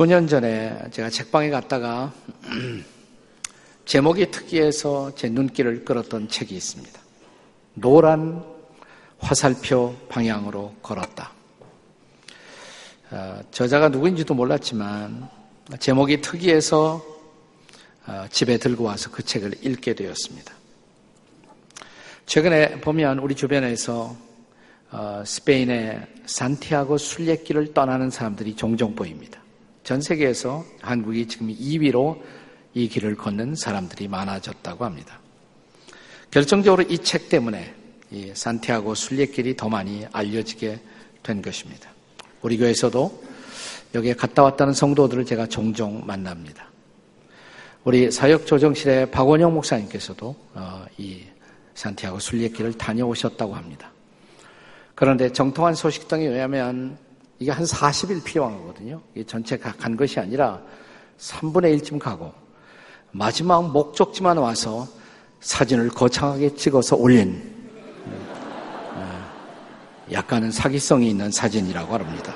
수년 전에 제가 책방에 갔다가 제목이 특이해서 제 눈길을 끌었던 책이 있습니다. 노란 화살표 방향으로 걸었다. 어, 저자가 누구인지도 몰랐지만 제목이 특이해서 어, 집에 들고 와서 그 책을 읽게 되었습니다. 최근에 보면 우리 주변에서 어, 스페인의 산티아고 순례길을 떠나는 사람들이 종종 보입니다. 전 세계에서 한국이 지금 2위로 이 길을 걷는 사람들이 많아졌다고 합니다. 결정적으로 이 책 때문에 이 산티아고 순례길이 더 많이 알려지게 된 것입니다. 우리 교회에서도 여기에 갔다 왔다는 성도들을 제가 종종 만납니다. 우리 사역조정실의 박원영 목사님께서도 어, 이 산티아고 순례길을 다녀오셨다고 합니다. 그런데 정통한 소식 등에 의하면 이게 한 40일 필요한 거거든요. 이게 전체 간 것이 아니라 3분의 1쯤 가고 마지막 목적지만 와서 사진을 거창하게 찍어서 올린 어, 약간은 사기성이 있는 사진이라고 합니다.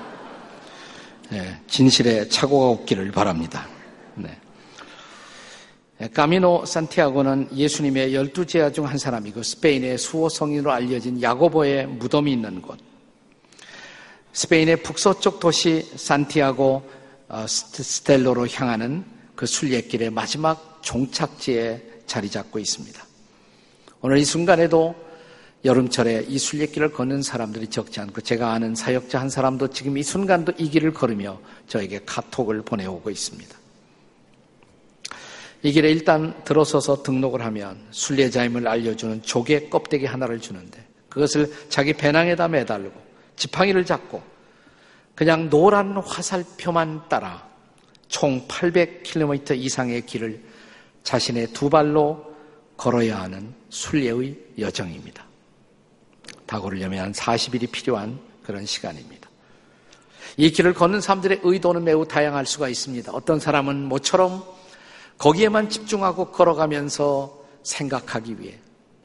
네, 진실에 착오가 없기를 바랍니다. 네. 까미노 산티아고는 예수님의 열두 제자 중 한 사람이고 스페인의 수호 성인으로 알려진 야고보의 무덤이 있는 곳. 스페인의 북서쪽 도시 산티아고 어, 스텔로로 향하는 그 순례길의 마지막 종착지에 자리 잡고 있습니다. 오늘 이 순간에도 여름철에 이 순례길을 걷는 사람들이 적지 않고 제가 아는 사역자 한 사람도 지금 이 순간도 이 길을 걸으며 저에게 카톡을 보내오고 있습니다. 이 길에 일단 들어서서 등록을 하면 순례자임을 알려주는 조개 껍데기 하나를 주는데 그것을 자기 배낭에다 매달고 지팡이를 잡고 그냥 노란 화살표만 따라 총 800km 이상의 길을 자신의 두 발로 걸어야 하는 순례의 여정입니다. 다 걸으려면 40일이 필요한 그런 시간입니다. 이 길을 걷는 사람들의 의도는 매우 다양할 수가 있습니다. 어떤 사람은 모처럼 거기에만 집중하고 걸어가면서 생각하기 위해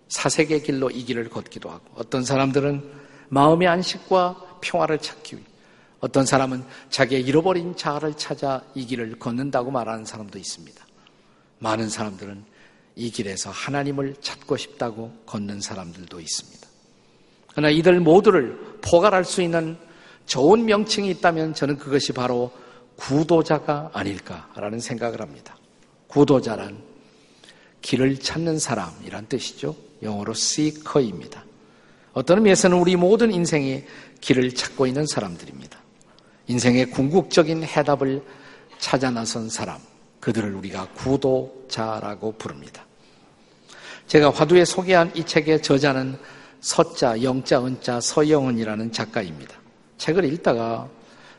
사색의 길로 이 길을 걷기도 하고 어떤 사람들은 마음의 안식과 평화를 찾기 위해 어떤 사람은 자기의 잃어버린 자아를 찾아 이 길을 걷는다고 말하는 사람도 있습니다. 많은 사람들은 이 길에서 하나님을 찾고 싶다고 걷는 사람들도 있습니다. 그러나 이들 모두를 포괄할 수 있는 좋은 명칭이 있다면 저는 그것이 바로 구도자가 아닐까라는 생각을 합니다. 구도자란 길을 찾는 사람이란 뜻이죠. 영어로 seeker입니다. 어떤 의미에서는 우리 모든 인생이 길을 찾고 있는 사람들입니다. 인생의 궁극적인 해답을 찾아 나선 사람, 그들을 우리가 구도자라고 부릅니다. 제가 화두에 소개한 이 책의 저자는 서자, 영자, 은자, 서영은이라는 작가입니다. 책을 읽다가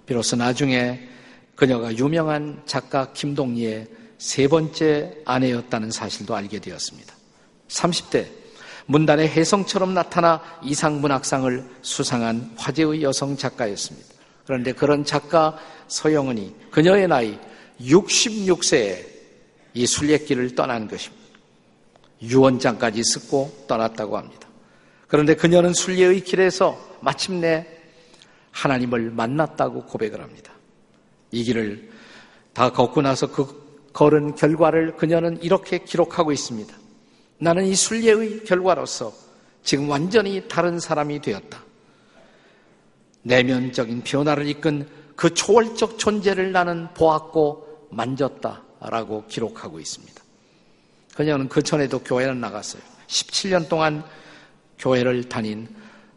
비로소 나중에 그녀가 유명한 작가 김동리의 세 번째 아내였다는 사실도 알게 되었습니다. 30대 문단의 혜성처럼 나타나 이상문학상을 수상한 화제의 여성 작가였습니다. 그런데 그런 작가 서영은이 그녀의 나이 66세에 이 순례길을 떠난 것입니다. 유언장까지 쓰고 떠났다고 합니다. 그런데 그녀는 순례의 길에서 마침내 하나님을 만났다고 고백을 합니다. 이 길을 다 걷고 나서 그 걸은 결과를 그녀는 이렇게 기록하고 있습니다. 나는 이 순례의 결과로서 지금 완전히 다른 사람이 되었다. 내면적인 변화를 이끈 그 초월적 존재를 나는 보았고 만졌다라고 기록하고 있습니다. 그녀는 그 전에도 교회를 나갔어요. 17년 동안 교회를 다닌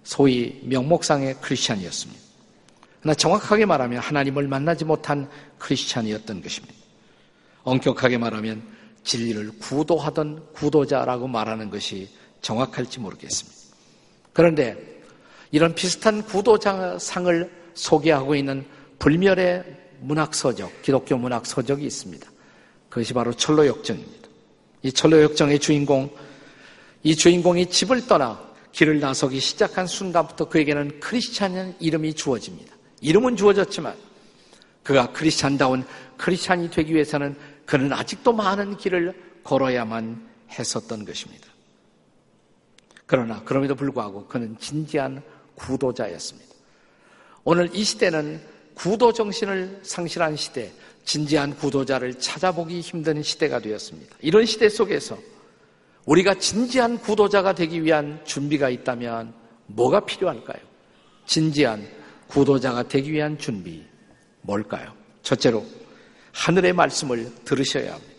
소위 명목상의 크리스찬이었습니다. 그러나 정확하게 말하면 하나님을 만나지 못한 크리스찬이었던 것입니다. 엄격하게 말하면 진리를 구도하던 구도자라고 말하는 것이 정확할지 모르겠습니다. 그런데 이런 비슷한 구도상을 소개하고 있는 불멸의 문학서적, 기독교 문학서적이 있습니다. 그것이 바로 철로역정입니다. 이 철로역정의 주인공, 이 주인공이 집을 떠나 길을 나서기 시작한 순간부터 그에게는 크리스찬이라는 이름이 주어집니다. 이름은 주어졌지만 그가 크리스찬다운 크리스찬이 되기 위해서는 그는 아직도 많은 길을 걸어야만 했었던 것입니다. 그러나 그럼에도 불구하고 그는 진지한 구도자였습니다. 오늘 이 시대는 구도 정신을 상실한 시대, 진지한 구도자를 찾아보기 힘든 시대가 되었습니다. 이런 시대 속에서 우리가 진지한 구도자가 되기 위한 준비가 있다면 뭐가 필요할까요? 진지한 구도자가 되기 위한 준비 뭘까요? 첫째로 하늘의 말씀을 들으셔야 합니다.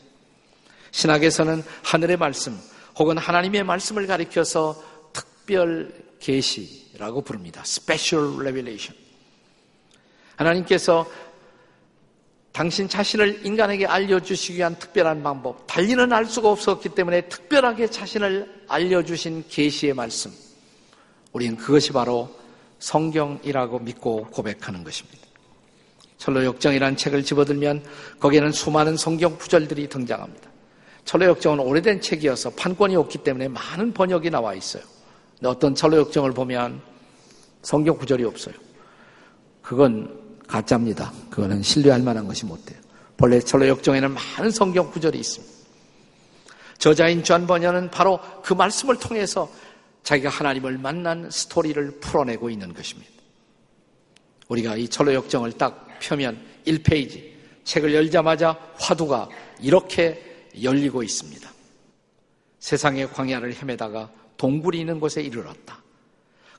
신학에서는 하늘의 말씀 혹은 하나님의 말씀을 가리켜서 특별 계시라고 부릅니다. Special Revelation. 하나님께서 당신 자신을 인간에게 알려주시기 위한 특별한 방법, 달리는 알 수가 없었기 때문에 특별하게 자신을 알려주신 계시의 말씀. 우리는 그것이 바로 성경이라고 믿고 고백하는 것입니다. 철로역정이라는 책을 집어들면 거기에는 수많은 성경 구절들이 등장합니다. 철로역정은 오래된 책이어서 판권이 없기 때문에 많은 번역이 나와 있어요. 어떤 천로역정을 보면 성경 구절이 없어요. 그건 가짜입니다. 그거는 신뢰할 만한 것이 못 돼요. 본래 천로역정에는 많은 성경 구절이 있습니다. 저자인 존 번연은 바로 그 말씀을 통해서 자기가 하나님을 만난 스토리를 풀어내고 있는 것입니다. 우리가 이 천로역정을 딱 펴면 1페이지 책을 열자마자 화두가 이렇게 열리고 있습니다. 세상의 광야를 헤매다가 동굴이 있는 곳에 이르렀다.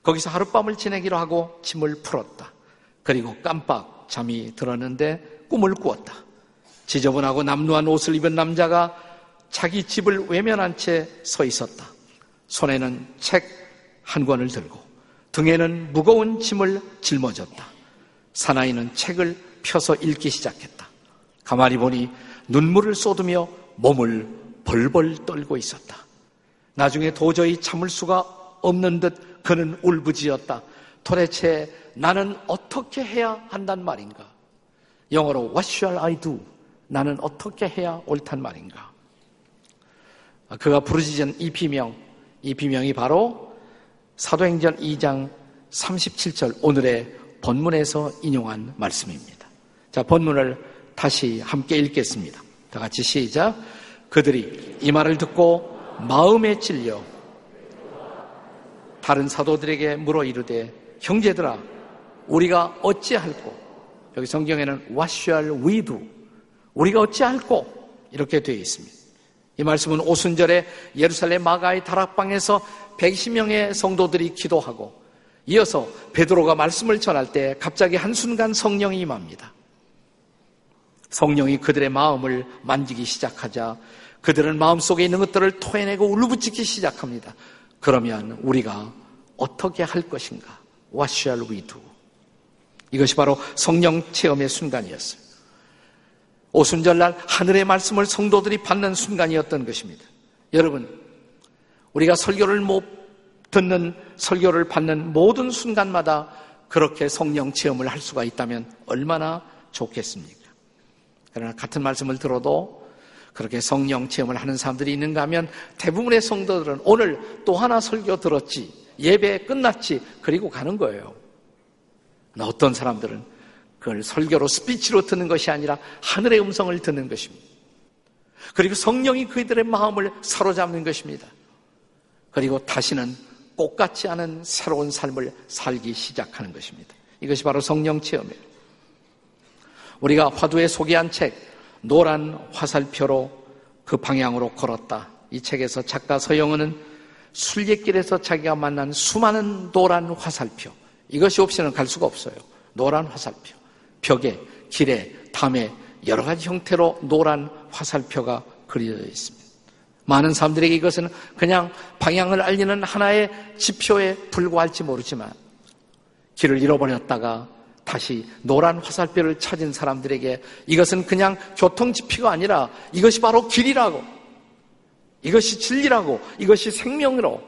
거기서 하룻밤을 지내기로 하고 짐을 풀었다. 그리고 깜빡 잠이 들었는데 꿈을 꾸었다. 지저분하고 남루한 옷을 입은 남자가 자기 집을 외면한 채 서 있었다. 손에는 책 한 권을 들고 등에는 무거운 짐을 짊어졌다. 사나이는 책을 펴서 읽기 시작했다. 가만히 보니 눈물을 쏟으며 몸을 벌벌 떨고 있었다. 나중에 도저히 참을 수가 없는 듯 그는 울부짖었다. 도대체 나는 어떻게 해야 한단 말인가? 영어로 What shall I do? 나는 어떻게 해야 옳단 말인가? 그가 부르짖은 이 비명, 이 비명이 바로 사도행전 2장 37절 오늘의 본문에서 인용한 말씀입니다. 자, 본문을 다시 함께 읽겠습니다. 다 같이 시작. 그들이 이 말을 듣고 마음에 찔려 다른 사도들에게 물어 이르되 형제들아 우리가 어찌할꼬? 여기 성경에는 What shall we do? 우리가 어찌할꼬? 이렇게 되어 있습니다. 이 말씀은 오순절에 예루살렘 마가의 다락방에서 120명의 성도들이 기도하고 이어서 베드로가 말씀을 전할 때 갑자기 한순간 성령이 임합니다. 성령이 그들의 마음을 만지기 시작하자 그들은 마음속에 있는 것들을 토해내고 울부짖기 시작합니다. 그러면 우리가 어떻게 할 것인가? What shall we do? 이것이 바로 성령 체험의 순간이었어요. 오순절날 하늘의 말씀을 성도들이 받는 순간이었던 것입니다. 여러분, 우리가 설교를 못 듣는 설교를 받는 모든 순간마다 그렇게 성령 체험을 할 수가 있다면 얼마나 좋겠습니까? 그러나 같은 말씀을 들어도 그렇게 성령 체험을 하는 사람들이 있는가 하면 대부분의 성도들은 오늘 또 하나 설교 들었지, 예배 끝났지, 그리고 가는 거예요. 어떤 사람들은 그걸 설교로 스피치로 듣는 것이 아니라 하늘의 음성을 듣는 것입니다. 그리고 성령이 그들의 마음을 사로잡는 것입니다. 그리고 다시는 꽃같지 않은 새로운 삶을 살기 시작하는 것입니다. 이것이 바로 성령 체험이에요. 우리가 화두에 소개한 책, 노란 화살표로 그 방향으로 걸었다. 이 책에서 작가 서영은은 순례길에서 자기가 만난 수많은 노란 화살표, 이것이 없이는 갈 수가 없어요. 노란 화살표. 벽에, 길에, 담에 여러 가지 형태로 노란 화살표가 그려져 있습니다. 많은 사람들에게 이것은 그냥 방향을 알리는 하나의 지표에 불과할지 모르지만 길을 잃어버렸다가 다시 노란 화살표를 찾은 사람들에게 이것은 그냥 교통지표가 아니라 이것이 바로 길이라고 이것이 진리라고 이것이 생명으로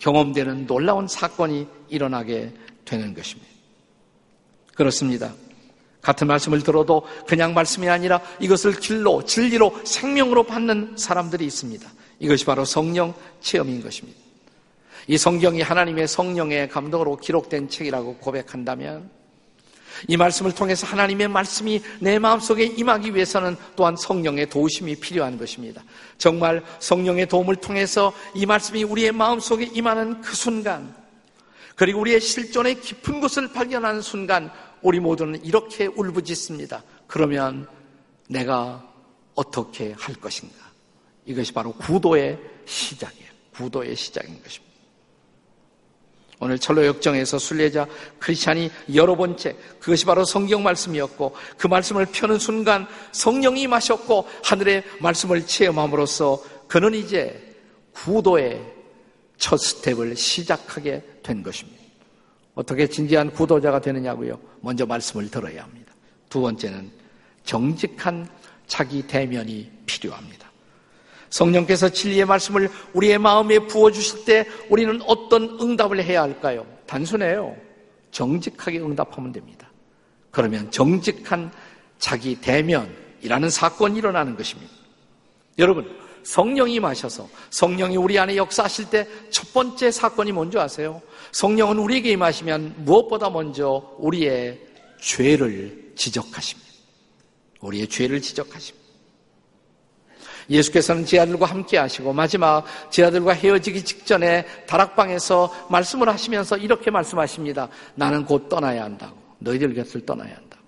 경험되는 놀라운 사건이 일어나게 되는 것입니다. 그렇습니다. 같은 말씀을 들어도 그냥 말씀이 아니라 이것을 길로, 진리로, 생명으로 받는 사람들이 있습니다. 이것이 바로 성령 체험인 것입니다. 이 성경이 하나님의 성령의 감동으로 기록된 책이라고 고백한다면 이 말씀을 통해서 하나님의 말씀이 내 마음속에 임하기 위해서는 또한 성령의 도우심이 필요한 것입니다. 정말 성령의 도움을 통해서 이 말씀이 우리의 마음속에 임하는 그 순간 그리고 우리의 실존의 깊은 곳을 발견하는 순간 우리 모두는 이렇게 울부짖습니다. 그러면 내가 어떻게 할 것인가? 이것이 바로 구도의 시작이에요. 구도의 시작인 것입니다. 오늘 철로 역정에서 순례자 크리스찬이 여러 번째 그것이 바로 성경 말씀이었고 그 말씀을 펴는 순간 성령이 마셨고 하늘의 말씀을 체험함으로써 그는 이제 구도의 첫 스텝을 시작하게 된 것입니다. 어떻게 진지한 구도자가 되느냐고요? 먼저 말씀을 들어야 합니다. 두 번째는 정직한 자기 대면이 필요합니다. 성령께서 진리의 말씀을 우리의 마음에 부어주실 때 우리는 어떤 응답을 해야 할까요? 단순해요. 정직하게 응답하면 됩니다. 그러면 정직한 자기 대면이라는 사건이 일어나는 것입니다. 여러분, 성령이 마셔서 성령이 우리 안에 역사하실 때 첫 번째 사건이 뭔지 아세요? 성령은 우리에게 임하시면 무엇보다 먼저 우리의 죄를 지적하십니다. 우리의 죄를 지적하십니다. 예수께서는 제 아들과 함께 하시고 마지막 제 아들과 헤어지기 직전에 다락방에서 말씀을 하시면서 이렇게 말씀하십니다. 나는 곧 떠나야 한다고. 너희들 곁을 떠나야 한다고.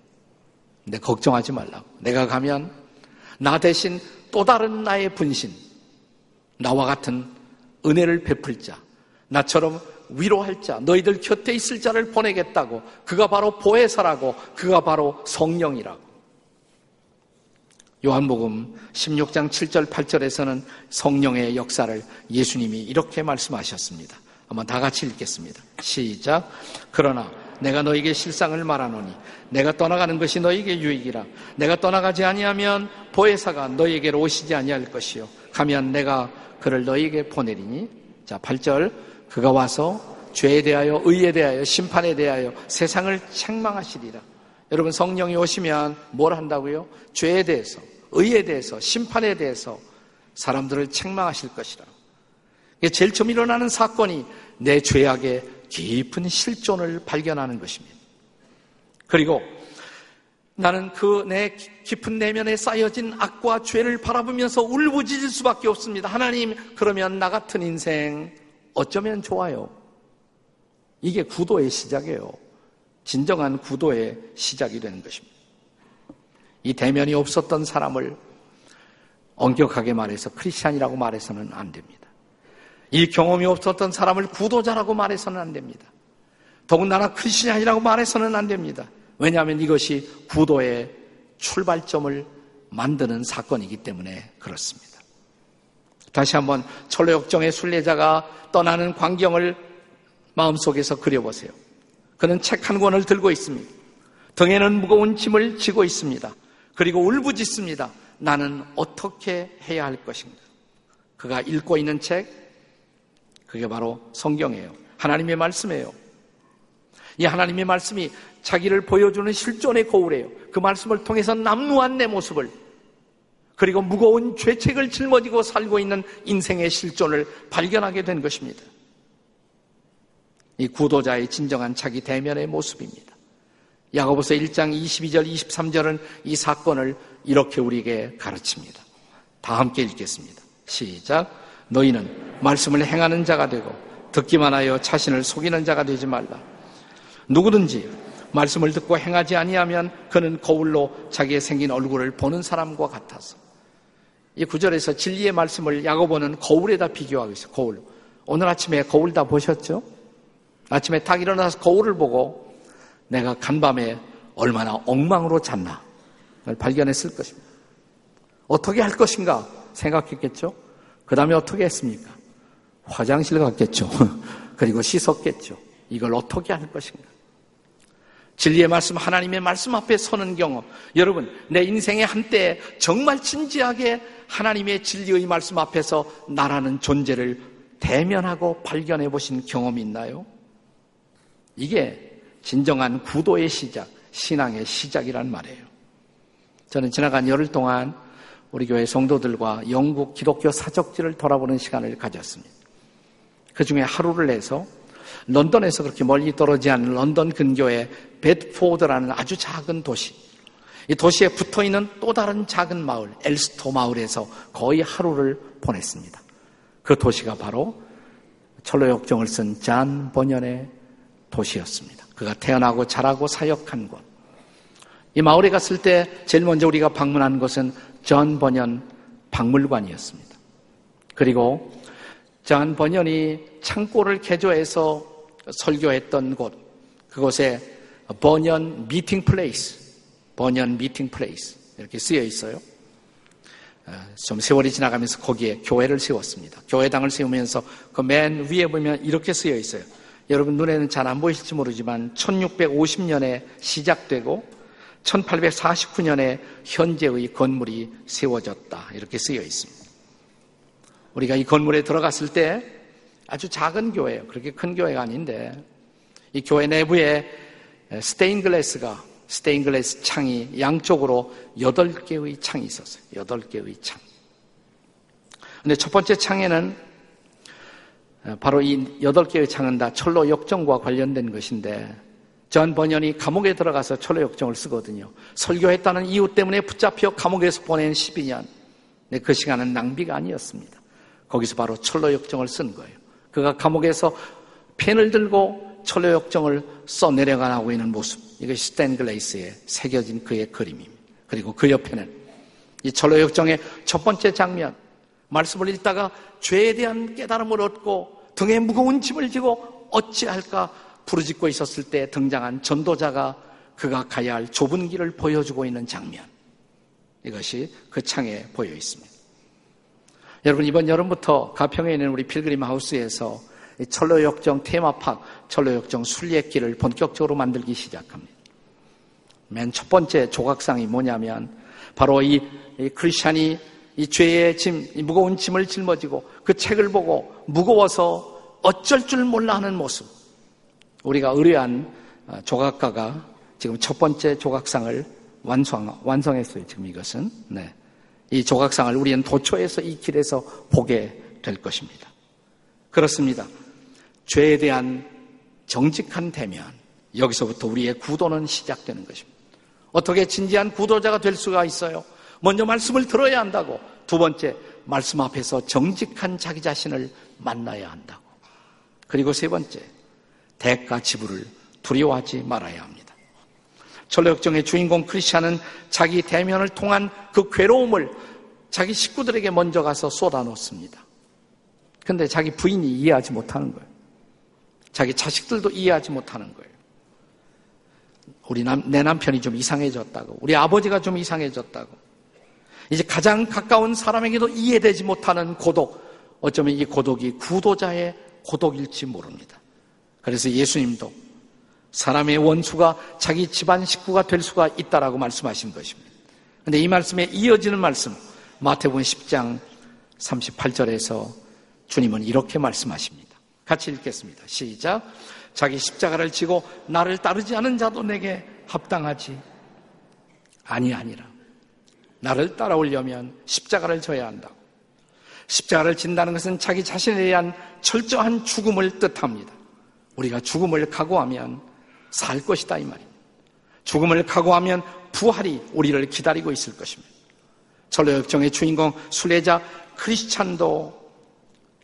근데 걱정하지 말라고. 내가 가면 나 대신 또 다른 나의 분신, 나와 같은 은혜를 베풀 자, 나처럼 위로할 자, 너희들 곁에 있을 자를 보내겠다고. 그가 바로 보혜사라고. 그가 바로 성령이라고. 요한복음 16장 7절 8절에서는 성령의 역사를 예수님이 이렇게 말씀하셨습니다. 한번 다 같이 읽겠습니다. 시작. 그러나 내가 너에게 실상을 말하노니 내가 떠나가는 것이 너에게 유익이라. 내가 떠나가지 아니하면 보혜사가 너에게로 오시지 아니할 것이요. 가면 내가 그를 너에게 보내리니. 자, 8절. 그가 와서 죄에 대하여 의에 대하여 심판에 대하여 세상을 책망하시리라. 여러분 성령이 오시면 뭘 한다고요? 죄에 대해서 의에 대해서, 심판에 대해서 사람들을 책망하실 것이라. 제일 처음 일어나는 사건이 내 죄악의 깊은 실존을 발견하는 것입니다. 그리고 나는 그 내 깊은 내면에 쌓여진 악과 죄를 바라보면서 울부짖을 수밖에 없습니다. 하나님, 그러면 나 같은 인생 어쩌면 좋아요. 이게 구도의 시작이에요. 진정한 구도의 시작이 되는 것입니다. 이 대면이 없었던 사람을 엄격하게 말해서 크리스찬이라고 말해서는 안 됩니다. 이 경험이 없었던 사람을 구도자라고 말해서는 안 됩니다. 더군다나 크리스찬이라고 말해서는 안 됩니다. 왜냐하면 이것이 구도의 출발점을 만드는 사건이기 때문에 그렇습니다. 다시 한번 철로역정의 순례자가 떠나는 광경을 마음속에서 그려보세요. 그는 책 한 권을 들고 있습니다. 등에는 무거운 짐을 지고 있습니다. 그리고 울부짖습니다. 나는 어떻게 해야 할 것인가? 그가 읽고 있는 책, 그게 바로 성경이에요. 하나님의 말씀이에요. 이 하나님의 말씀이 자기를 보여주는 실존의 거울이에요. 그 말씀을 통해서 남루한 내 모습을 그리고 무거운 죄책을 짊어지고 살고 있는 인생의 실존을 발견하게 된 것입니다. 이 구도자의 진정한 자기 대면의 모습입니다. 야고보서 1장 22절 23절은 이 사건을 이렇게 우리에게 가르칩니다. 다 함께 읽겠습니다. 시작. 너희는 말씀을 행하는 자가 되고 듣기만 하여 자신을 속이는 자가 되지 말라. 누구든지 말씀을 듣고 행하지 아니하면 그는 거울로 자기의 생긴 얼굴을 보는 사람과 같아서. 이 구절에서 진리의 말씀을 야고보는 거울에다 비교하고 있어요. 거울. 오늘 아침에 거울 다 보셨죠? 아침에 딱 일어나서 거울을 보고 내가 간밤에 얼마나 엉망으로 잤나 발견했을 것입니다. 어떻게 할 것인가 생각했겠죠? 그 다음에 어떻게 했습니까? 화장실 갔겠죠. 그리고 씻었겠죠. 이걸 어떻게 할 것인가? 진리의 말씀, 하나님의 말씀 앞에 서는 경험. 여러분, 내 인생의 한때 정말 진지하게 하나님의 진리의 말씀 앞에서 나라는 존재를 대면하고 발견해 보신 경험이 있나요? 이게 진정한 구도의 시작, 신앙의 시작이란 말이에요. 저는 지나간 열흘 동안 우리 교회 성도들과 영국 기독교 사적지를 돌아보는 시간을 가졌습니다. 그 중에 하루를 내서 런던에서 그렇게 멀리 떨어지지 않은 런던 근교의 베드포드라는 아주 작은 도시, 이 도시에 붙어 있는 또 다른 작은 마을, 엘스토 마을에서 거의 하루를 보냈습니다. 그 도시가 바로 천로역정을 쓴 존 번연의 도시였습니다. 그가 태어나고 자라고 사역한 곳. 이 마을에 갔을 때 제일 먼저 우리가 방문한 곳은 존 번연 박물관이었습니다. 그리고 존 번연이 창고를 개조해서 설교했던 곳, 그곳에 번연 meeting place, 번연 meeting place 이렇게 쓰여 있어요. 어, 좀 세월이 지나가면서 거기에 교회를 세웠습니다. 교회당을 세우면서 그 맨 위에 보면 이렇게 쓰여 있어요. 여러분 눈에는 잘 안 보이실지 모르지만 1650년에 시작되고 1849년에 현재의 건물이 세워졌다. 이렇게 쓰여 있습니다. 우리가 이 건물에 들어갔을 때 아주 작은 교회예요. 그렇게 큰 교회가 아닌데 이 교회 내부에 스테인글래스가 스테인글래스 창이 양쪽으로 8개의 창이 있었어요. 8개의 창. 근데 첫 번째 창에는 바로 이 8개의 창은 다 철로 역정과 관련된 것인데 전 번연이 감옥에 들어가서 철로 역정을 쓰거든요. 설교했다는 이유 때문에 붙잡혀 감옥에서 보낸 12년. 그 시간은 낭비가 아니었습니다. 거기서 바로 철로 역정을 쓴 거예요. 그가 감옥에서 펜을 들고 철로 역정을 써 내려가고 있는 모습. 이것이 스탠 글레이스에 새겨진 그의 그림입니다. 그리고 그 옆에는 이 철로 역정의 첫 번째 장면. 말씀을 읽다가 죄에 대한 깨달음을 얻고 등에 무거운 짐을 지고 어찌할까 부르짖고 있었을 때 등장한 전도자가 그가 가야 할 좁은 길을 보여주고 있는 장면. 이것이 그 창에 보여 있습니다. 여러분 이번 여름부터 가평에 있는 우리 필그림 하우스에서 철로역정 테마파크, 철로역정 순례길을 본격적으로 만들기 시작합니다. 맨 첫 번째 조각상이 뭐냐면 바로 이, 이 크리스찬이 이 죄의 짐, 이 무거운 짐을 짊어지고 그 책을 보고 무거워서 어쩔 줄 몰라 하는 모습. 우리가 의뢰한 어, 조각가가 지금 첫 번째 조각상을 완성, 완성했어요. 지금 이것은. 네. 이 조각상을 우리는 도초에서 이 길에서 보게 될 것입니다. 그렇습니다. 죄에 대한 정직한 대면, 여기서부터 우리의 구도는 시작되는 것입니다. 어떻게 진지한 구도자가 될 수가 있어요? 먼저 말씀을 들어야 한다고. 두 번째, 말씀 앞에서 정직한 자기 자신을 만나야 한다고. 그리고 세 번째, 대가 지불을 두려워하지 말아야 합니다. 철로역정의 주인공 크리스찬은 자기 대면을 통한 그 괴로움을 자기 식구들에게 먼저 가서 쏟아놓습니다. 근데 자기 부인이 이해하지 못하는 거예요. 자기 자식들도 이해하지 못하는 거예요. 우리 남, 내 남편이 좀 이상해졌다고. 우리 아버지가 좀 이상해졌다고. 이제 가장 가까운 사람에게도 이해되지 못하는 고독. 어쩌면 이 고독이 구도자의 고독일지 모릅니다. 그래서 예수님도 사람의 원수가 자기 집안 식구가 될 수가 있다라고 말씀하신 것입니다. 근데 이 말씀에 이어지는 말씀, 마태복음 10장 38절에서 주님은 이렇게 말씀하십니다. 같이 읽겠습니다. 시작. 자기 십자가를 지고 나를 따르지 않은 자도 내게 합당하지 아니하니라. 나를 따라오려면 십자가를 져야 한다고. 십자가를 진다는 것은 자기 자신에 대한 철저한 죽음을 뜻합니다. 우리가 죽음을 각오하면 살 것이다 이 말입니다. 죽음을 각오하면 부활이 우리를 기다리고 있을 것입니다. 철로역정의 주인공 순례자 크리스찬도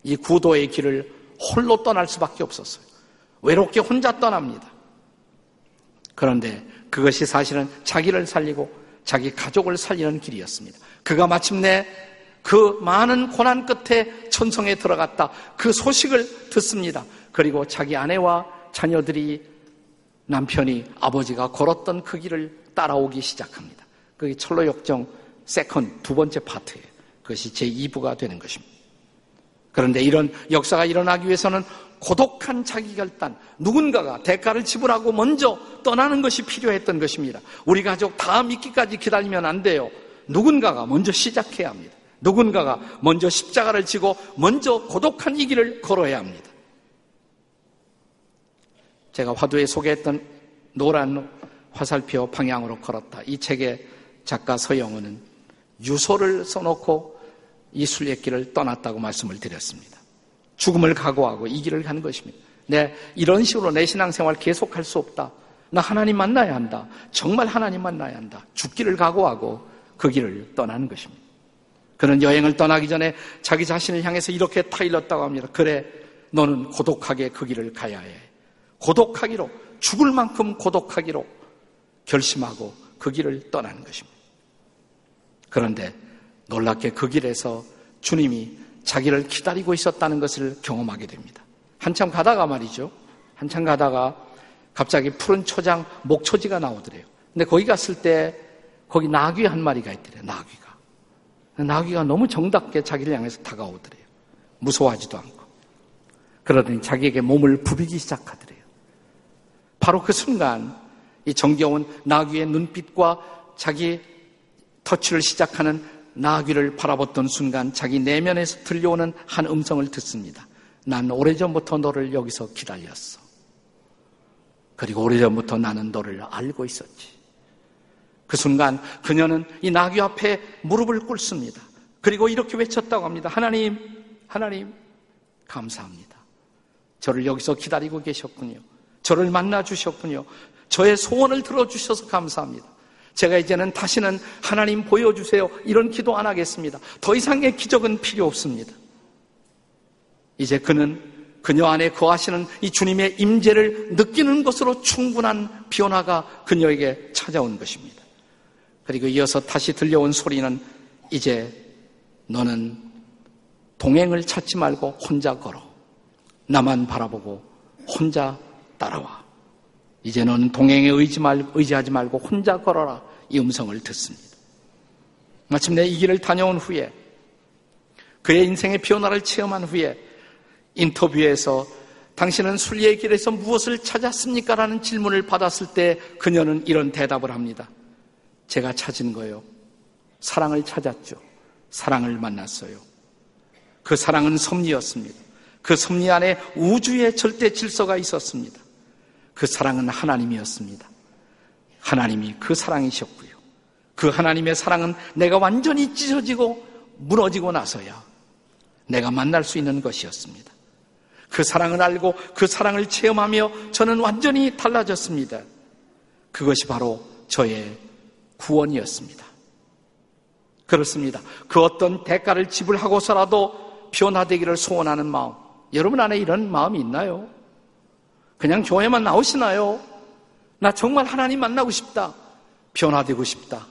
이 구도의 길을 홀로 떠날 수밖에 없었어요. 외롭게 혼자 떠납니다. 그런데 그것이 사실은 자기를 살리고 자기 가족을 살리는 길이었습니다. 그가 마침내 그 많은 고난 끝에 천성에 들어갔다. 그 소식을 듣습니다. 그리고 자기 아내와 자녀들이 남편이 아버지가 걸었던 그 길을 따라오기 시작합니다. 그게 천로역정 second 두 번째 파트예요. 그것이 제 2부가 되는 것입니다. 그런데 이런 역사가 일어나기 위해서는 고독한 자기 결단, 누군가가 대가를 지불하고 먼저 떠나는 것이 필요했던 것입니다. 우리 가족 다 믿기까지 기다리면 안 돼요. 누군가가 먼저 시작해야 합니다. 누군가가 먼저 십자가를 지고 먼저 고독한 이 길을 걸어야 합니다. 제가 화두에 소개했던 노란 화살표 방향으로 걸었다. 이 책의 작가 서영은은 유소를 써놓고 이 순례길을 떠났다고 말씀을 드렸습니다. 죽음을 각오하고 이 길을 가는 것입니다. 네, 이런 식으로 내 신앙생활 계속할 수 없다. 나 하나님 만나야 한다. 정말 하나님 만나야 한다. 죽기를 각오하고 그 길을 떠나는 것입니다. 그는 여행을 떠나기 전에 자기 자신을 향해서 이렇게 타일렀다고 합니다. 그래, 너는 고독하게 그 길을 가야 해. 고독하기로, 죽을 만큼 고독하기로 결심하고 그 길을 떠나는 것입니다. 그런데 놀랍게 그 길에서 주님이 자기를 기다리고 있었다는 것을 경험하게 됩니다. 한참 가다가 말이죠. 한참 가다가 갑자기 푸른 초장 목초지가 나오더래요. 근데 거기 갔을 때 거기 나귀 한 마리가 있더래요. 나귀가. 나귀가 너무 정답게 자기를 향해서 다가오더래요. 무서워하지도 않고. 그러더니 자기에게 몸을 부비기 시작하더래요. 바로 그 순간 이 정겨운 나귀의 눈빛과 자기 터치를 시작하는 나귀를 바라봤던 순간 자기 내면에서 들려오는 한 음성을 듣습니다. 난 오래전부터 너를 여기서 기다렸어. 그리고 오래전부터 나는 너를 알고 있었지. 그 순간 그녀는 이 나귀 앞에 무릎을 꿇습니다. 그리고 이렇게 외쳤다고 합니다. 하나님, 하나님, 감사합니다. 저를 여기서 기다리고 계셨군요. 저를 만나 주셨군요. 저의 소원을 들어주셔서 감사합니다. 제가 이제는 다시는 하나님 보여주세요. 이런 기도 안 하겠습니다. 더 이상의 기적은 필요 없습니다. 이제 그는 그녀 안에 거하시는 이 주님의 임재를 느끼는 것으로 충분한 변화가 그녀에게 찾아온 것입니다. 그리고 이어서 다시 들려온 소리는 이제 너는 동행을 찾지 말고 혼자 걸어. 나만 바라보고 혼자 따라와. 이제 너는 동행에 의지하지 말고 혼자 걸어라. 이 음성을 듣습니다. 마침내 이 길을 다녀온 후에 그의 인생의 변화를 체험한 후에 인터뷰에서 당신은 순리의 길에서 무엇을 찾았습니까? 라는 질문을 받았을 때 그녀는 이런 대답을 합니다. 제가 찾은 거요. 사랑을 찾았죠. 사랑을 만났어요. 그 사랑은 섭리였습니다. 그 섭리 안에 우주의 절대 질서가 있었습니다. 그 사랑은 하나님이었습니다. 하나님이 그 사랑이셨고요. 그 하나님의 사랑은 내가 완전히 찢어지고 무너지고 나서야 내가 만날 수 있는 것이었습니다. 그 사랑을 알고 그 사랑을 체험하며 저는 완전히 달라졌습니다. 그것이 바로 저의 구원이었습니다. 그렇습니다. 그 어떤 대가를 지불하고서라도 변화되기를 소원하는 마음. 여러분 안에 이런 마음이 있나요? 그냥 교회만 나오시나요? 나 정말 하나님 만나고 싶다. 변화되고 싶다.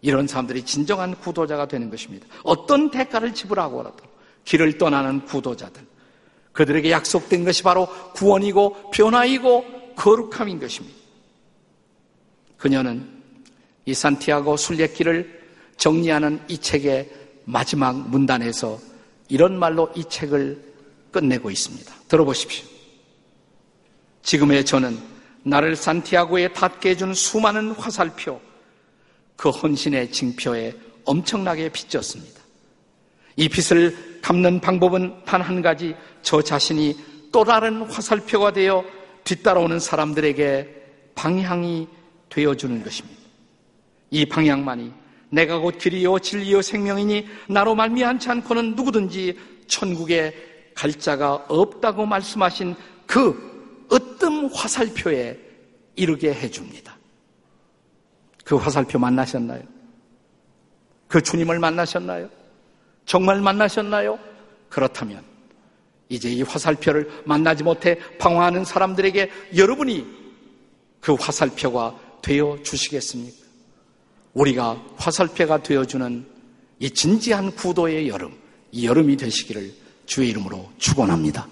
이런 사람들이 진정한 구도자가 되는 것입니다. 어떤 대가를 지불하고라도 길을 떠나는 구도자들. 그들에게 약속된 것이 바로 구원이고 변화이고 거룩함인 것입니다. 그녀는 이 산티아고 순례길을 정리하는 이 책의 마지막 문단에서 이런 말로 이 책을 끝내고 있습니다. 들어보십시오. 지금의 저는 나를 산티아고에 닿게 해준 수많은 화살표, 그 헌신의 징표에 엄청나게 빚졌습니다. 이 빚을 갚는 방법은 단 한 가지, 저 자신이 또 다른 화살표가 되어 뒤따라오는 사람들에게 방향이 되어주는 것입니다. 이 방향만이 내가 곧 길이요 진리요 생명이니 나로 말미암지 않고는 누구든지 천국에 갈 자가 없다고 말씀하신 그 으뜸 화살표에 이르게 해줍니다. 그 화살표 만나셨나요? 그 주님을 만나셨나요? 정말 만나셨나요? 그렇다면 이제 이 화살표를 만나지 못해 방황하는 사람들에게 여러분이 그 화살표가 되어 주시겠습니까? 우리가 화살표가 되어주는 이 진지한 구도의 여름, 이 여름이 되시기를 주의 이름으로 축원합니다.